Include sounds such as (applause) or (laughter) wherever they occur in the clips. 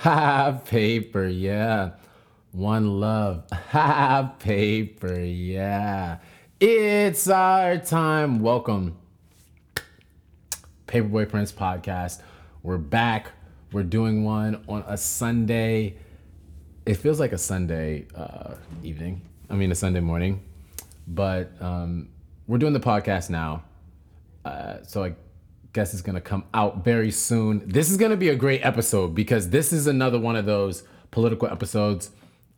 (laughs) Paper, yeah. One love. (laughs) Paper, yeah. It's our time. Welcome. Paperboy Prince podcast. We're back. We're doing one on a Sunday. It feels like a Sunday uh, evening. I mean, a Sunday morning. But um, we're doing the podcast now. Uh, so I guess is gonna come out very soon. This is gonna be a great episode because this is another one of those political episodes.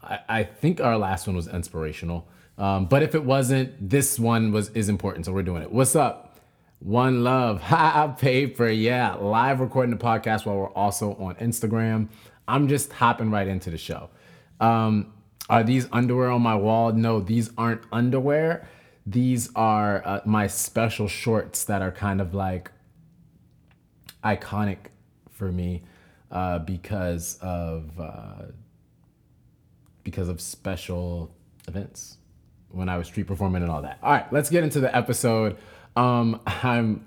I, I think our last one was inspirational, um, but if it wasn't, this one was is important, so we're doing it. What's up? One love, (laughs) ha paper, yeah. Live recording the podcast while we're also on Instagram. I'm just hopping right into the show. Um, are these underwear on my wall? No, these aren't underwear. These are uh, my special shorts that are kind of like iconic for me uh, because of uh, because of special events when I was street performing and all that. All right, let's get into the episode. Um, I'm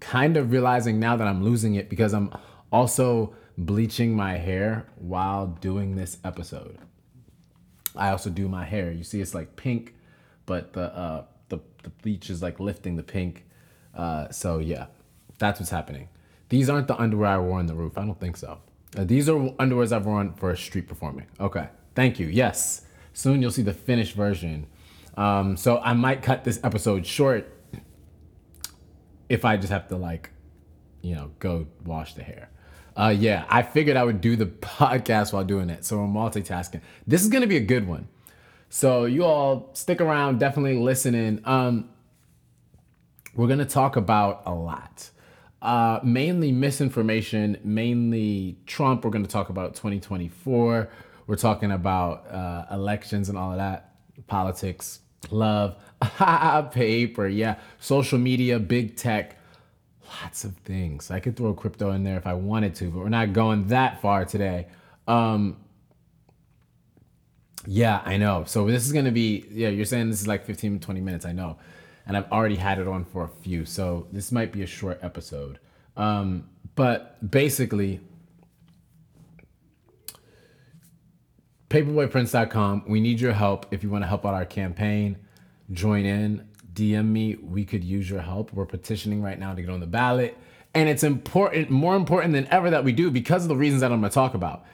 kind of realizing now that I'm losing it because I'm also bleaching my hair while doing this episode. I also do my hair. You see, it's like pink, but the uh, the the bleach is like lifting the pink. Uh, so yeah, that's what's happening. These aren't the underwear I wore on the roof. I don't think so. Uh, these are underwears I've worn for a street performing. Okay, thank you. Yes, soon you'll see the finished version. Um, so I might cut this episode short if I just have to like, you know, go wash the hair. Uh, yeah, I figured I would do the (laughs) podcast while doing it. So we're multitasking. This is gonna be a good one. So you all stick around, definitely listening. Um, we're gonna talk about a lot. Uh, mainly misinformation, mainly Trump. We're gonna talk about 2024. We're talking about uh, elections and all of that, politics, love, (laughs) paper, yeah, social media, big tech, lots of things. I could throw crypto in there if I wanted to, but we're not going that far today. Um, yeah, I know. So this is gonna be yeah. You're saying this is like 15 20 minutes. I know, and I've already had it on for a few. So this might be a short episode. Um, but basically, paperboyprince.com. We need your help if you want to help out our campaign. Join in. DM me. We could use your help. We're petitioning right now to get on the ballot. And it's important, more important than ever that we do because of the reasons that I'm going to talk about.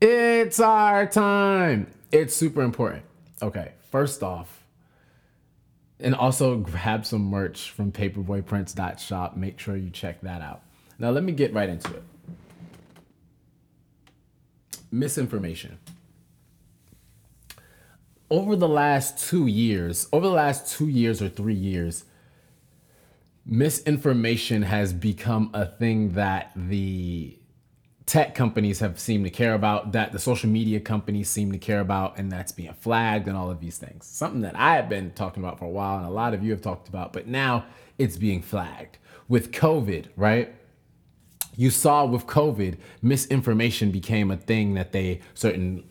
It's our time. It's super important. Okay, first off, and also (laughs) grab some merch from paperboyprince.shop. Make sure you check that out. Now, let me get right into it. Misinformation. Over the last two years, over the last two years or three years, misinformation has become a thing that the tech companies have seemed to care about, that the social media companies seem to care about, and that's being flagged and all of these things. Something that I have been talking about for a while and a lot of you have talked about, but now it's being flagged. With COVID, right? You saw with COVID, misinformation became a thing that they certain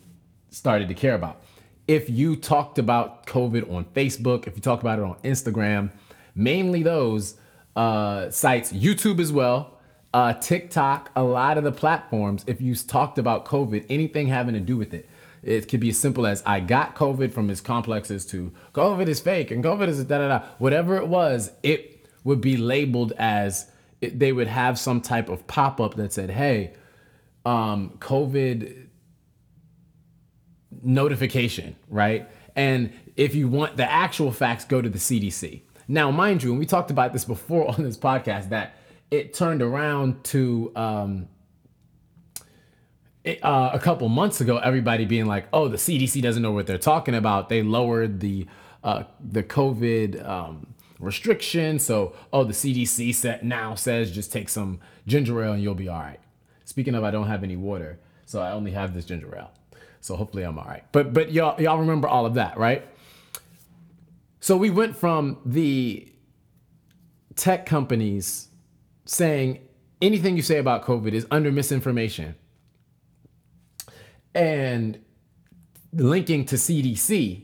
started to care about. If you talked about COVID on Facebook, if you talk about it on Instagram, mainly those uh, sites, YouTube as well, uh, TikTok, a lot of the platforms, if you talked about COVID, anything having to do with it, it could be as simple as I got COVID from its complexes to COVID is fake and COVID is da da da. Whatever it was, it would be labeled as it, they would have some type of pop up that said, hey, um, COVID notification, right? And if you want the actual facts, go to the CDC. Now, mind you, and we talked about this before (laughs) on this podcast, that it turned around to um, it, uh, a couple months ago, everybody being like, "Oh, the CDC doesn't know what they're talking about." They lowered the uh, the COVID um, restriction, so oh, the CDC set now says just take some ginger ale and you'll be all right. Speaking of, I don't have any water, so I only have this ginger ale, so hopefully I'm all right. But but y'all y'all remember all of that, right? So we went from the tech companies saying anything you say about COVID is under misinformation and linking to CDC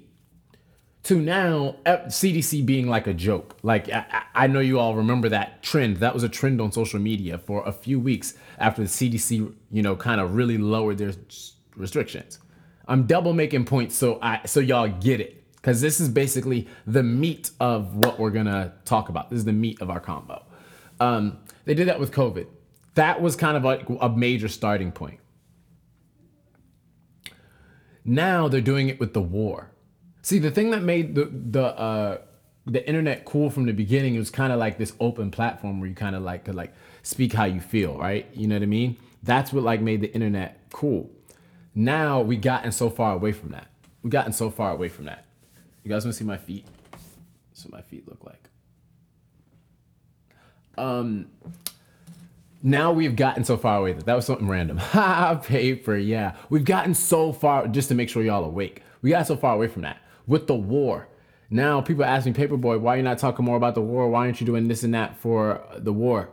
to now CDC being like a joke. Like I, I, know you all remember that trend. That was a trend on social media for a few weeks after the CDC, you know, kind of really lowered their restrictions. I'm double making points so I so y'all get it because this is basically the meat of what we're gonna talk about. This is the meat of our combo. Um, they did that with COVID. That was kind of like a major starting point. Now they're doing it with the war. See, the thing that made the the uh, the internet cool from the beginning it was kind of like this open platform where you kind of like could like speak how you feel, right? You know what I mean? That's what like made the internet cool. Now we gotten so far away from that. We gotten so far away from that. You guys want to see my feet? That's what my feet look like. Um, now we've gotten so far away that that was something random. (laughs) Ha, paper, yeah. We've gotten so far just to make sure y'all awake. We got so far away from that with the war. Now people ask me, Paperboy, why are you not talking more about the war? Why aren't you doing this and that for the war?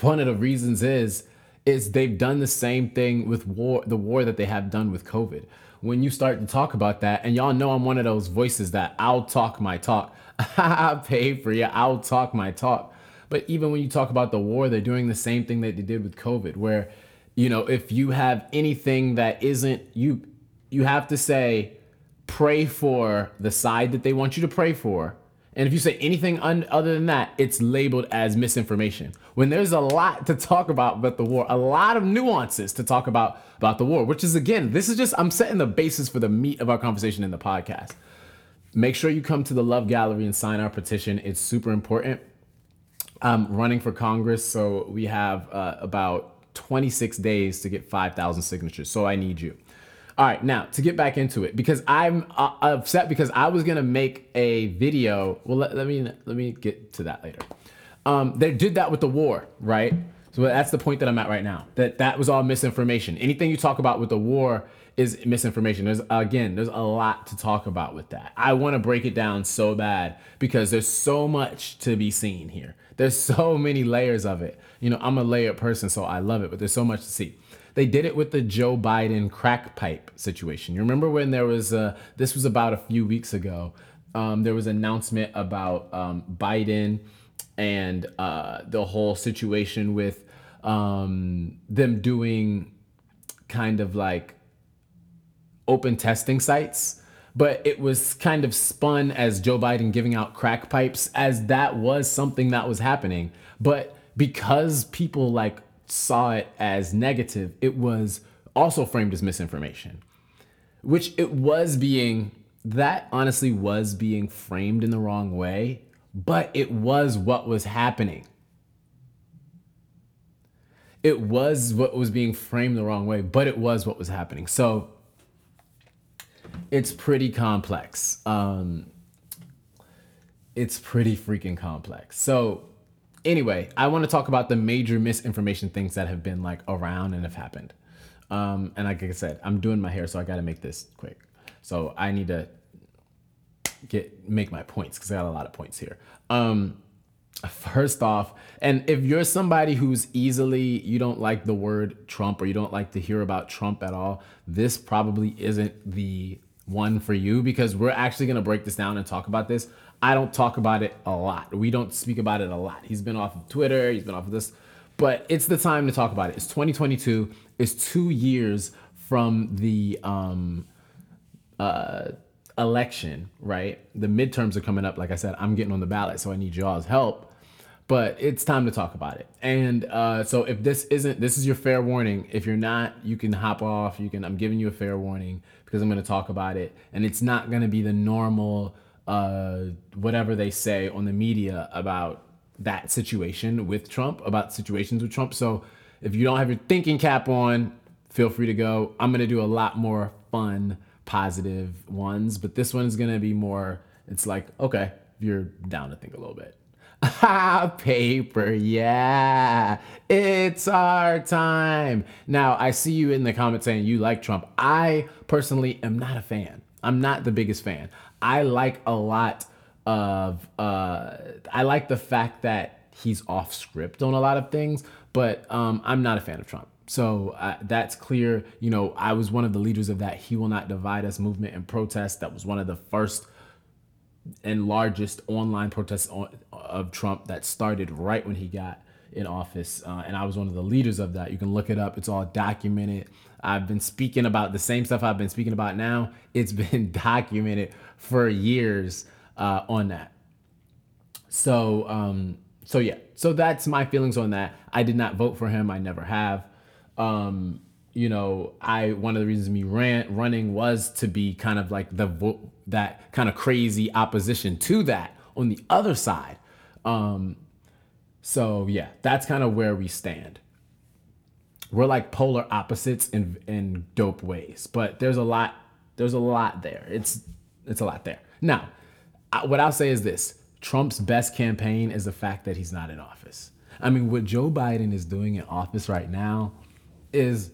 One of the reasons is is they've done the same thing with war, the war that they have done with COVID. When you start to talk about that, and y'all know I'm one of those voices that I'll talk my talk. I pay for you. I'll talk my talk. But even when you talk about the war, they're doing the same thing that they did with COVID, where, you know, if you have anything that isn't you, you have to say, pray for the side that they want you to pray for. And if you say anything un- other than that, it's labeled as misinformation. When there's a lot to talk about about the war, a lot of nuances to talk about about the war, which is again, this is just I'm setting the basis for the meat of our conversation in the podcast. Make sure you come to the Love Gallery and sign our petition. It's super important. I'm running for Congress, so we have uh, about 26 days to get 5,000 signatures. So I need you. All right, now to get back into it, because I'm uh, upset because I was gonna make a video. Well, let, let me let me get to that later. Um, they did that with the war, right? So that's the point that I'm at right now. That that was all misinformation. Anything you talk about with the war is misinformation. There's again, there's a lot to talk about with that. I want to break it down so bad because there's so much to be seen here. There's (laughs) so many layers of it. You know, I'm a layered person, so I love it, but there's so much to see. They did it with the Joe Biden crack pipe situation. You remember when there was a, this was about a few weeks ago, um, there was an announcement about um, Biden and uh, the whole situation with um, them doing kind of like open testing sites but it was kind of spun as Joe Biden giving out crack pipes as that was something that was happening. But because people like saw it as negative, it was also framed as misinformation, which it was being, that honestly was being framed in the wrong way, but it was what was happening. It was what was being framed the wrong way, but it was what was happening. So it's pretty complex. Um, it's pretty freaking complex. So anyway, I want to talk about the major misinformation things that have been like around and have happened. Um, and like I said, I'm doing my hair, so I got to make this quick. So I need to get make my points because I got a lot of points here. Um, first off, and if you're somebody who's easily you don't like the word Trump or you don't like to hear about Trump at all, this probably isn't the one for you because we're actually going to break this down and talk about this. I don't talk about it a lot. We don't speak about it a lot. He's been off of Twitter, he's been off of this, but it's the time to talk about it. It's 2022. It's two years from the um, uh, election, right? The midterms are coming up. Like I said, I'm getting on the ballot, so I need y'all's help. But it's time to talk about it. And uh, so if this isn't, this is your fair warning. If you're not, you can hop off. You can. I'm giving you a fair warning because I'm going to talk about it, and it's not going to be the normal uh, whatever they say on the media about that situation with Trump, about situations with Trump. So if you don't have your thinking cap on, feel free to go. I'm gonna do a lot more fun, positive ones, but this one is gonna be more. It's like okay, you're down to think a little bit. Ah, (laughs) paper, yeah, it's our time. Now, I see you in the comments saying you like Trump. I personally am not a fan. I'm not the biggest fan. I like a lot of uh, I like the fact that he's off script on a lot of things, but um, I'm not a fan of Trump. so uh, that's clear. You know, I was one of the leaders of that He Will Not Divide Us movement and protest. That was one of the first and largest online protest of Trump that started right when he got in office. Uh, and I was one of the leaders of that. You can look it up, it's all documented. I've been speaking about the same stuff I've been speaking about now. (laughs) It's been (laughs) documented for years uh, on that. So, um, so yeah, so that's my feelings on that. I did not vote for him. I never have. Um, you know, I one of the reasons me ran running was to be kind of like the that kind of crazy opposition to that on the other side. Um, so yeah, that's kind of where we stand. We're like polar opposites in in dope ways, but there's a lot there's a lot there. It's it's a lot there. Now, what I'll say is this: Trump's best campaign is the fact that he's not in office. I mean, what Joe Biden is doing in office right now is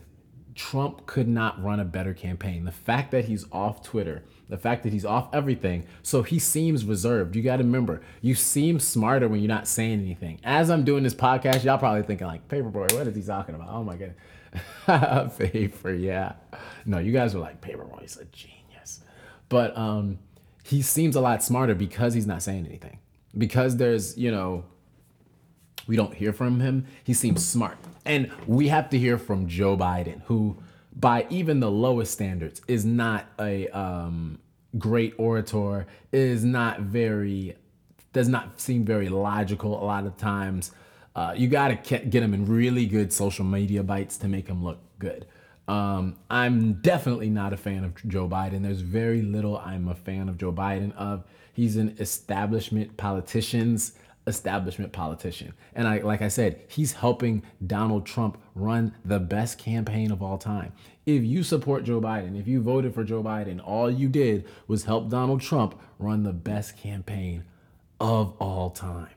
Trump could not run a better campaign. The fact that he's off Twitter, the fact that he's off everything, so he seems reserved. You got to remember, you seem smarter when you're not saying anything. As I'm doing this podcast, y'all probably thinking like, Paperboy, what is he talking about? Oh my god, (laughs) paper, yeah. No, you guys are like, Paperboy's a genius, but um, he seems a lot smarter because he's not saying anything. Because there's, you know, we don't hear from him. He seems smart. And we have to hear from Joe Biden, who, by even the lowest standards, is not a um, great orator, is not very, does not seem very logical a lot of times. Uh, you got to get him in really good social media bites to make him look good. Um, I'm definitely not a fan of Joe Biden. There's very little I'm a fan of Joe Biden of. He's an establishment politician's establishment politician. And I like I said, he's helping Donald Trump run the best campaign of all time. If you support Joe Biden, if you voted for Joe Biden, all you did was help Donald Trump run the best campaign of all time.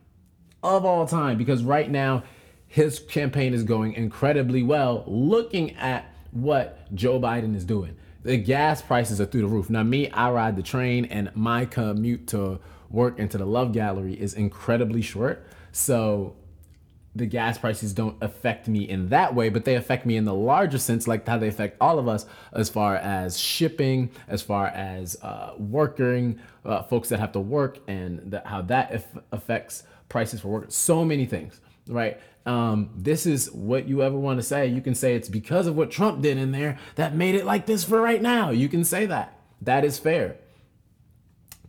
Of all time because right now his campaign is going incredibly well looking at what Joe Biden is doing. The gas prices are through the roof. Now me, I ride the train and my commute to work into the Love Gallery is incredibly short. So the gas prices don't affect me in that way, but they affect me in the larger sense, like how they affect all of us, as far as shipping, as far as uh, working, uh, folks that have to work, and that, how that affects prices for work. So many things, right? Um, this is what you ever want to say. You can say it's because of what Trump did in there that made it like this for right now. You can say that. That is fair.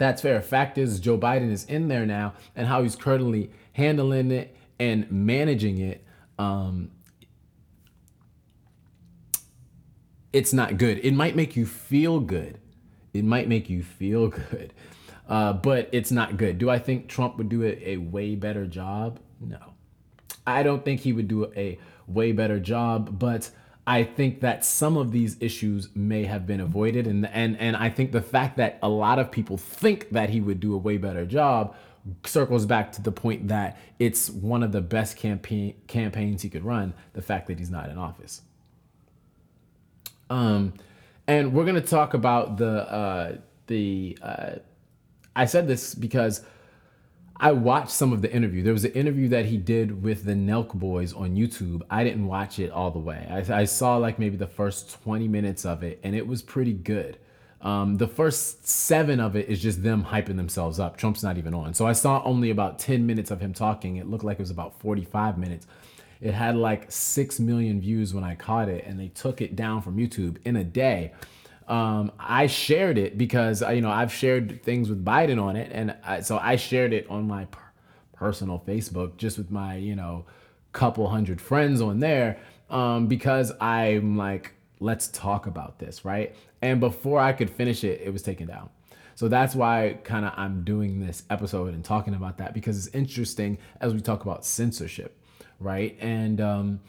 That's fair. Fact is, Joe Biden is in there now, and how he's currently handling it and managing it. Um, it's not good. It might make you feel good. It might make you feel (laughs) good, uh, but it's not good. Do I think Trump would do a, a way better job? No. I don't think he would do a way better job, but I think that some of these issues may have been avoided, and and and I think the fact that a lot of people think that he would do a way better job circles back to the point that it's one of the best campaign campaigns he could run. The fact that he's not in office. Um, and we're gonna talk about the uh, the. Uh, I said this because I watched some of the interview. There was an interview that he did with the Nelk Boys on YouTube. I didn't watch it all the way. I, I saw like maybe the first 20 minutes of it, and it was pretty good. Um, the first seven of it is just them hyping themselves up. Trump's not even on. So I saw only about 10 minutes of him talking. It looked like it was about 45 minutes. It had like 6 million views when I caught it, and they took it down from YouTube in a day um, I shared it because you know I've shared things with Biden on it, and I, so I shared it on my per- personal Facebook just with my you know couple hundred friends on there um, because I'm like, let's talk about this, right? And before I could finish it, it was taken down. So that's why kind of I'm doing this episode and talking about that because it's interesting as we talk about censorship, right? And um,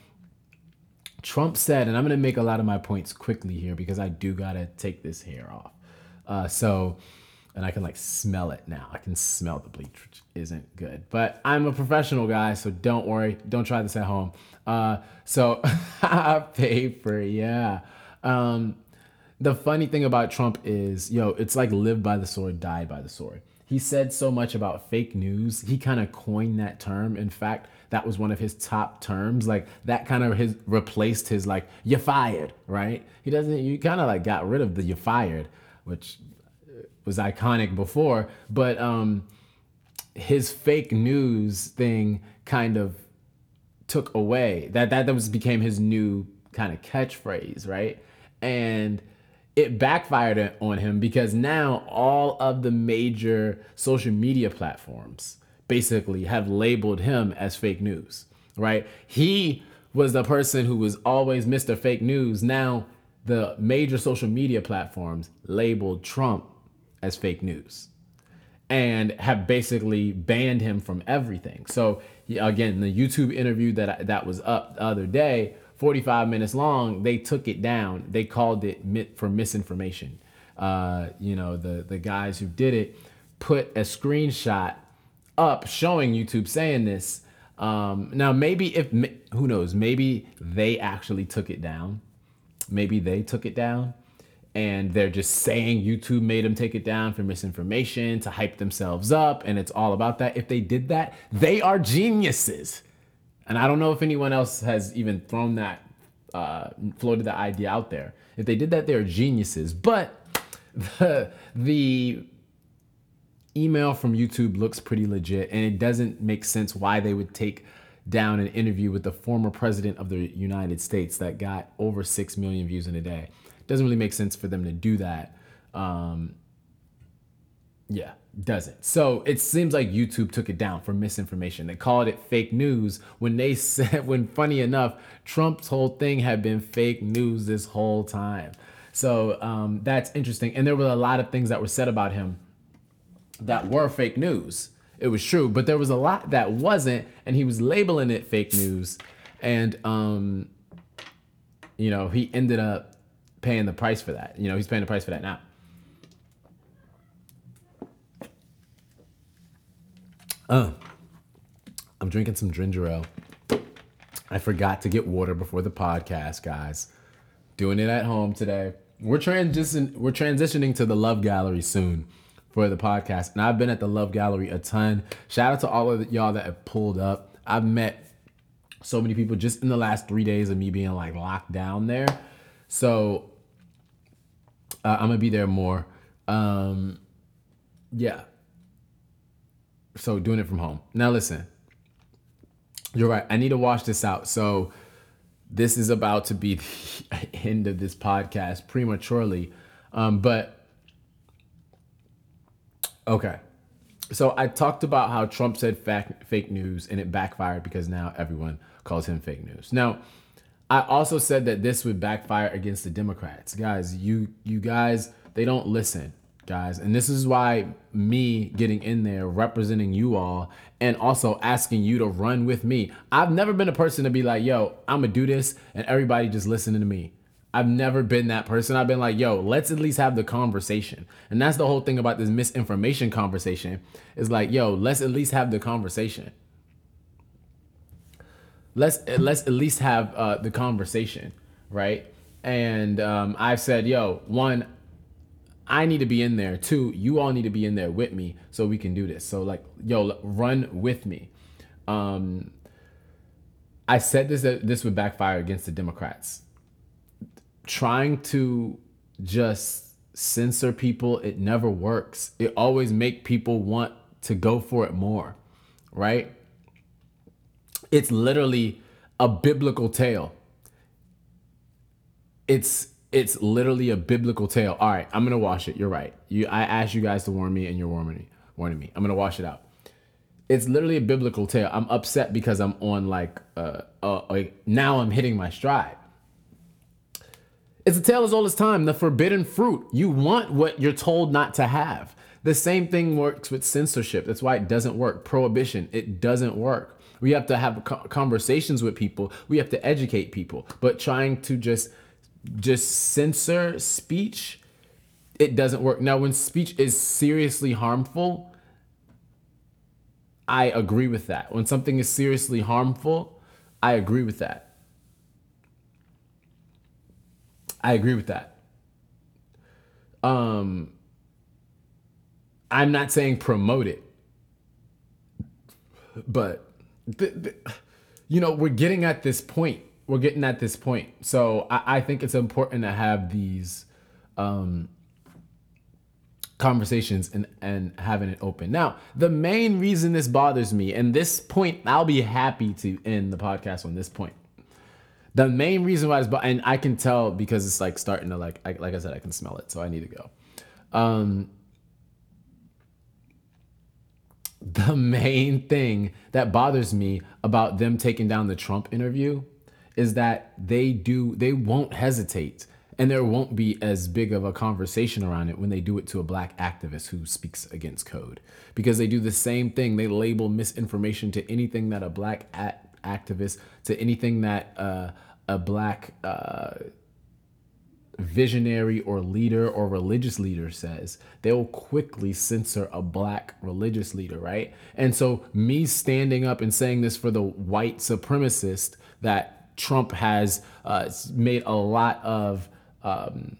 Trump said, and I'm going to make a lot of my points quickly here because I do got to take this hair off. Uh, so, and I can like smell it now. I can smell the bleach, which isn't good. But I'm a professional guy, so don't worry. Don't try this at home. Uh, so, (laughs) paper, yeah. Um, the funny thing about Trump is, yo, it's like live by the sword, die by the sword. He said so much about fake news. He kind of coined that term. In fact, that was one of his top terms. Like that kind of his replaced his like you fired, right? He doesn't. You kind of like got rid of the you fired, which was iconic before, but um, his fake news thing kind of took away that that that was became his new kind of catchphrase, right? And it backfired on him because now all of the major social media platforms basically have labeled him as fake news, right? He was the person who was always Mr. Fake News. Now the major social media platforms labeled Trump as fake news and have basically banned him from everything. So again, the YouTube interview that that was up the other day, 45 minutes long, they took it down. They called it for misinformation. Uh, you know, the the guys who did it put a screenshot up showing YouTube saying this. Um, now maybe if who knows, maybe they actually took it down. Maybe they took it down and they're just saying YouTube made them take it down for misinformation to hype themselves up, and it's all about that. If they did that, they are geniuses. And I don't know if anyone else has even thrown that, uh, floated the idea out there. If they did that, they're geniuses. But (laughs) the, the email from YouTube looks pretty legit, and it doesn't make sense why they would take down an interview with the former president of the United States that got over 6 million views in a day doesn't really make sense for them to do that. Um, yeah, doesn't. So it seems like YouTube took it down for misinformation. They called it fake news when they (laughs) said, when funny enough, Trump's whole thing had been fake news this whole time. So um, that's interesting. And there were a lot of things that were said about him that were fake news. It was true, but there was a lot that wasn't, and he was labeling it fake news. And, um, you know, he ended up paying the price for that. You know, he's paying the price for that now. Uh, I'm drinking some ginger ale. I forgot to get water before the podcast, guys. Doing it at home today. We're transition we're transitioning to the Love Gallery soon for the podcast. And I've been at the Love Gallery a ton. Shout out to all of y'all that have pulled up. I've met so many people just in the last three days of me being like locked down there. So uh, I'm gonna be there more. Um, yeah. So doing it from home. Now listen. You're right. I need to wash this out. So this is about to be (laughs) the end of this podcast prematurely. Um, but okay. So I talked about how Trump said fact, fake news and it backfired because now everyone calls him fake news. Now, I also said that this would backfire against the Democrats. Guys, you you guys, they don't listen, guys. And this is why me getting in there representing you all and also asking you to run with me. I've never been a person to be like, "Yo, I'm going to do this and everybody just listening to me." I've never been that person. I've been like, yo, let's at least have the conversation. And that's the whole thing about this misinformation conversation is like, yo, let's at least have the conversation let's let's at least have uh, the conversation, right? And um, I've said, yo, one, I need to be in there. Two, you all need to be in there with me so we can do this. So like, yo, run with me. Um, I said this that this would backfire against the Democrats. Trying to just censor people, it never works. It always make people want to go for it more, right? It's literally a biblical tale. It's it's literally a biblical tale. All right, I'm gonna wash it. You're right. You I asked you guys to warn me, and you're warning me. Warning me. I'm gonna wash it out. It's literally a biblical tale. I'm upset because I'm on like uh, uh like now I'm hitting my stride. It's a tale as old as time. The forbidden fruit. You want what you're told not to have. The same thing works with censorship. That's why it doesn't work. Prohibition. It doesn't work. We have to have conversations with people. We have to educate people. But trying to just just censor speech, it doesn't work. Now, when speech is seriously harmful, I agree with that. When something is seriously harmful, I agree with that. I agree with that. Um, I'm not saying promote it, but you know, we're getting at this point. We're getting at this point. So I, I think it's important to have these um, conversations and, and having it open. Now, the main reason this bothers me, and this point, I'll be happy to end the podcast on this point. The main reason why it's, and I can tell because it's like starting to like, I, like I said, I can smell it, so I need to go. Um, the main thing that bothers me about them taking down the Trump interview is that they do they won't hesitate and there won't be as big of a conversation around it when they do it to a black activist who speaks against code because they do the same thing they label misinformation to anything that a black activist to anything that uh, a black uh, visionary or leader or religious leader says, they'll quickly censor a black religious leader, right? And so, me standing up and saying this for the white supremacist that Trump has uh, made a lot of um,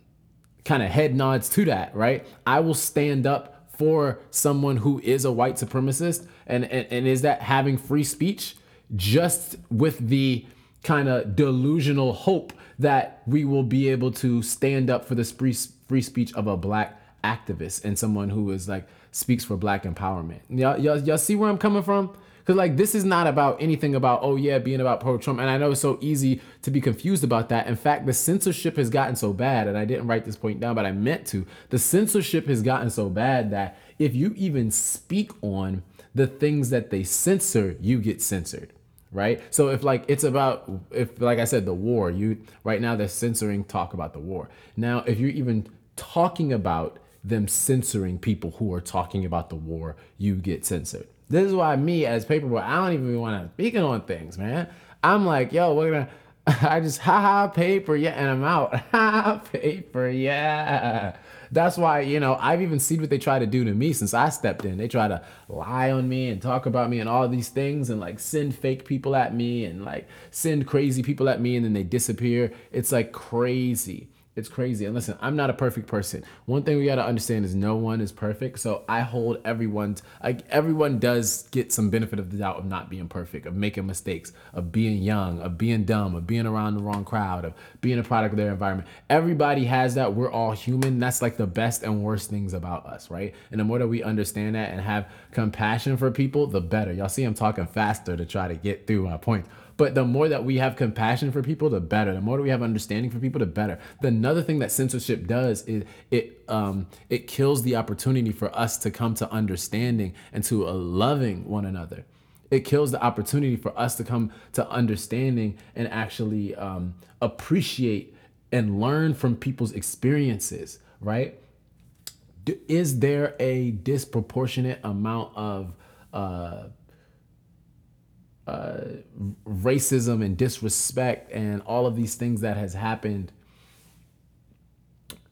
kind of head nods to that, right? I will stand up for someone who is a white supremacist. And, and, and is that having free speech just with the kind of delusional hope that we will be able to stand up for the free, free speech of a black activist and someone who is like speaks for black empowerment. Y'all, y'all, y'all see where I'm coming from? Because like this is not about anything about oh yeah being about pro Trump, and I know it's so easy to be confused about that. In fact, the censorship has gotten so bad, and I didn't write this point down, but I meant to. The censorship has gotten so bad that if you even speak on the things that they censor, you get censored right? So if like it's about if like I said the war, you right now they're censoring talk about the war. Now if you're even talking about them censoring people who are talking about the war, you get censored. This is why me as paperboy, I don't even want to speak on things, man. I'm like, yo, we're gonna (laughs) I just ha ha paper, yeah, and I'm out. (laughs) Ha ha paper, yeah. That's why, you know, I've even seen what they try to do to me since I stepped in. They try to lie on me and talk about me and all these things and like send fake people at me and like send crazy people at me and then they disappear. It's like crazy. It's crazy. And listen, I'm not a perfect person. One thing we got to understand is no one is perfect. So I hold everyone's like everyone does get some benefit of the doubt of not being perfect, of making mistakes, of being young, of being dumb, of being around the wrong crowd, of being a product of their environment. Everybody has that. We're all human. That's like the best and worst things about us, right? And the more that we understand that and have compassion for people, the better. Y'all see I'm talking faster to try to get through my point. But the more that we have compassion for people, the better. The more that we have understanding for people, the better. The another thing that censorship does is it um, it kills the opportunity for us to come to understanding and to uh, loving one another. It kills the opportunity for us to come to understanding and actually um, appreciate and learn from people's experiences. Right? Is there a disproportionate amount of uh, uh, racism and disrespect and all of these things that has happened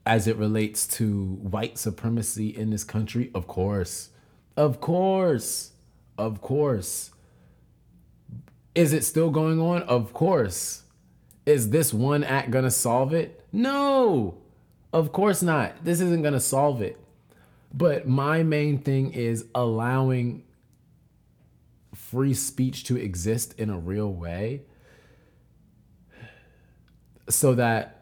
as it relates to white supremacy in this country? Of course. Of course. Of course. Is it still going on? Of course. Is this one act going to solve it? No. Of course not. This isn't going to solve it. But my main thing is allowing free speech to exist in a real way so that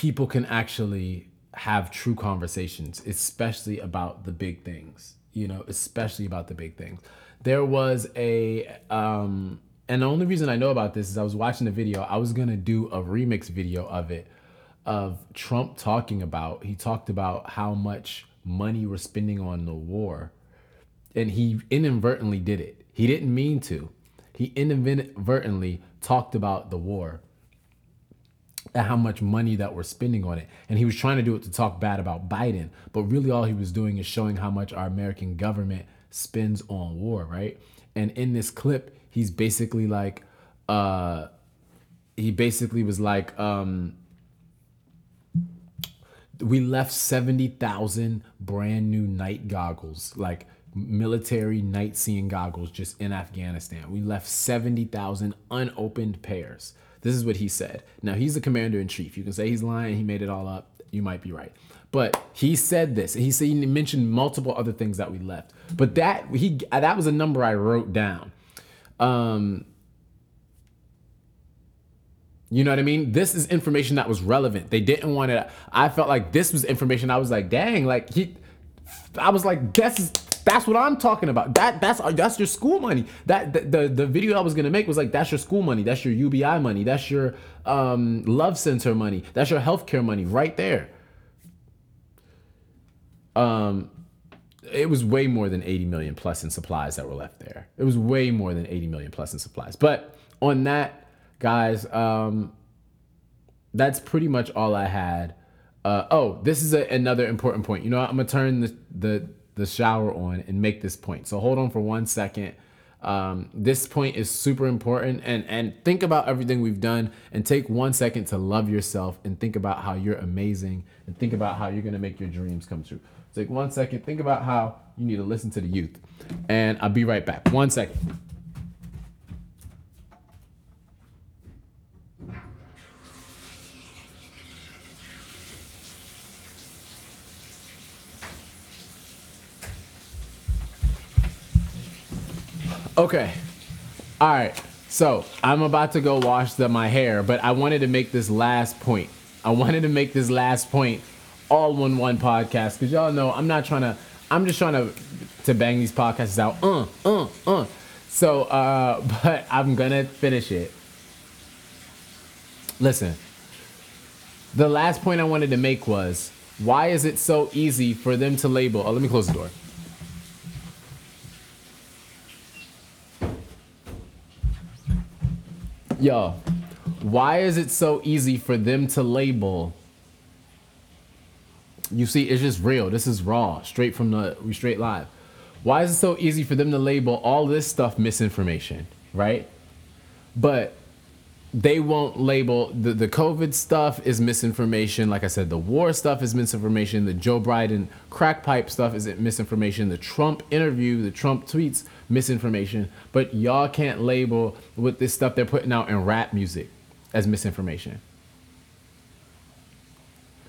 people can actually have true conversations, especially about the big things, you know, especially about the big things. There was a, um, and the only reason I know about this is I was watching the video. I was gonna do a remix video of it of Trump talking about, he talked about how much money we're spending on the war. And he inadvertently did it. He didn't mean to. He inadvertently talked about the war and how much money that we're spending on it. And he was trying to do it to talk bad about Biden. But really, all he was doing is showing how much our American government spends on war, right? And in this clip, he's basically like, uh, he basically was like, um, we left 70,000 brand new night goggles, like military night seeing goggles, just in Afghanistan. We left 70,000 unopened pairs. This is what he said. Now, he's the commander in chief. You can say he's lying, he made it all up. you might be right. But he said this. He said he mentioned multiple other things that we left. But that he that was a number I wrote down. Um, you know what I mean? This is information that was relevant. They didn't want it. I felt like this was information. I was like, dang, like he. I was like, guess that's what I'm talking about. That that's that's your school money. That the, the, the video I was gonna make was like that's your school money. That's your UBI money. That's your um, love center money. That's your healthcare money right there. Um, it was way more than 80 million plus in supplies that were left there. It was way more than 80 million plus in supplies. But on that, guys, um, that's pretty much all I had. Uh, oh, this is a, another important point. You know. I'm gonna turn the, the the shower on and make this point. So hold on for one second. Um, this point is super important and and think about everything we've done and take one second to love yourself and think about how you're amazing and think about how you're gonna make your dreams come true. Take one second, think about how you need to listen to the youth. And I'll be right back. One second. Okay. All right. So I'm about to go wash the, my hair, but I wanted to make this last point. I wanted to make this last point all one one podcast because y'all know I'm not trying to. I'm just trying to to bang these podcasts out. Uh, uh, uh. So, uh, (laughs) but I'm gonna finish it. Listen. The last point I wanted to make was why is it so easy for them to label? Oh, let me close the door. Yo, why is it so easy for them to label? You see, it's just real. This is raw, straight from the we straight live. Why is it so easy for them to label all this stuff misinformation, right? But they won't label the, the COVID stuff is misinformation. Like I said, the war stuff is misinformation. The Joe Biden crack pipe stuff is misinformation. The Trump interview, the Trump tweets, misinformation. But y'all can't label with this stuff they're putting out in rap music as misinformation.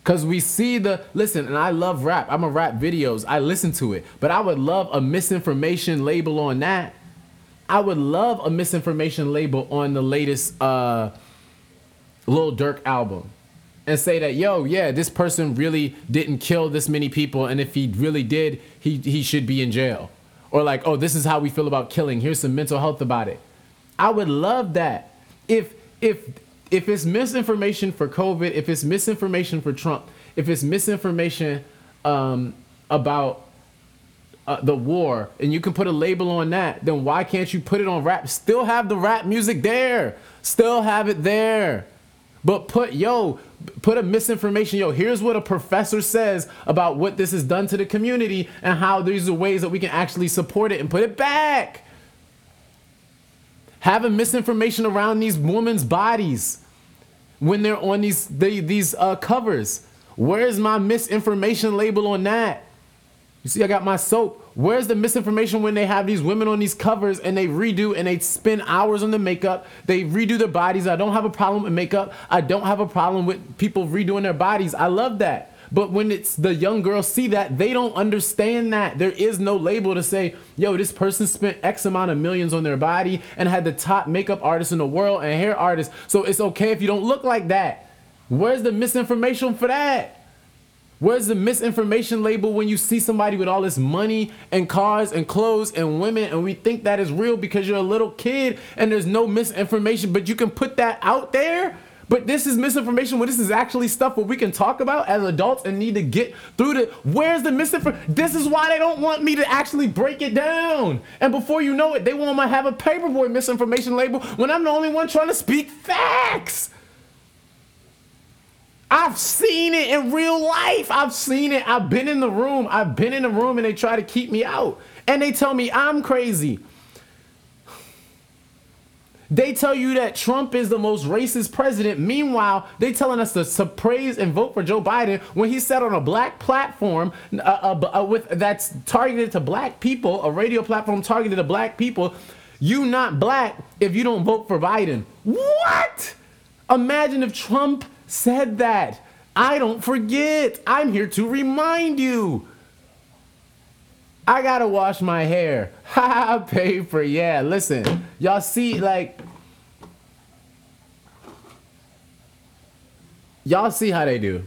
Cause we see the listen, and I love rap. I'm a rap videos. I listen to it, but I would love a misinformation label on that I would love a misinformation label on the latest uh, Lil Durk album and say that, yo, yeah, this person really didn't kill this many people, and if he really did, he, he should be in jail. Or like, oh, this is how we feel about killing. Here's some mental health about it. I would love that. If if if it's misinformation for COVID, if it's misinformation for Trump, if it's misinformation um, about uh, the war and you can put a label on that, then why can't you put it on rap? Still have the rap music there. Still have it there. But put, yo, put a misinformation. Yo, here's what a professor says about what this has done to the community and how these are ways that we can actually support it and put it back. Having misinformation around these women's bodies when they're on these they, these uh, covers. Where's my misinformation label on that? You see, I got my soap. Where's the misinformation when they have these women on these covers and they redo and they spend hours on the makeup? They redo their bodies. I don't have a problem with makeup. I don't have a problem with people redoing their bodies. I love that. But when it's the young girls see that, they don't understand that. There is no label to say, yo, this person spent X amount of millions on their body and had the top makeup artist in the world and hair artist. So it's okay if you don't look like that. Where's the misinformation for that? Where's the misinformation label when you see somebody with all this money and cars and clothes and women and we think that is real because you're a little kid and there's no misinformation, but you can put that out there? But this is misinformation when this is actually stuff what we can talk about as adults and need to get through the where's the misinformation? This is why they don't want me to actually break it down. And before you know it, they want to have a paperboy misinformation label when I'm the only one trying to speak facts. I've seen it in real life. I've seen it. I've been in the room. I've been in the room and they try to keep me out. And they tell me I'm crazy. They tell you that Trump is the most racist president. Meanwhile, they telling us to, to praise and vote for Joe Biden when he sat on a black platform uh, uh, uh, with that's targeted to black people, a radio platform targeted to black people. You not black if you don't vote for Biden. What? Imagine if Trump said that. I don't forget. I'm here to remind you. I gotta wash my hair. (laughs) Ha paper. Yeah, listen. Y'all see, like, y'all see how they do.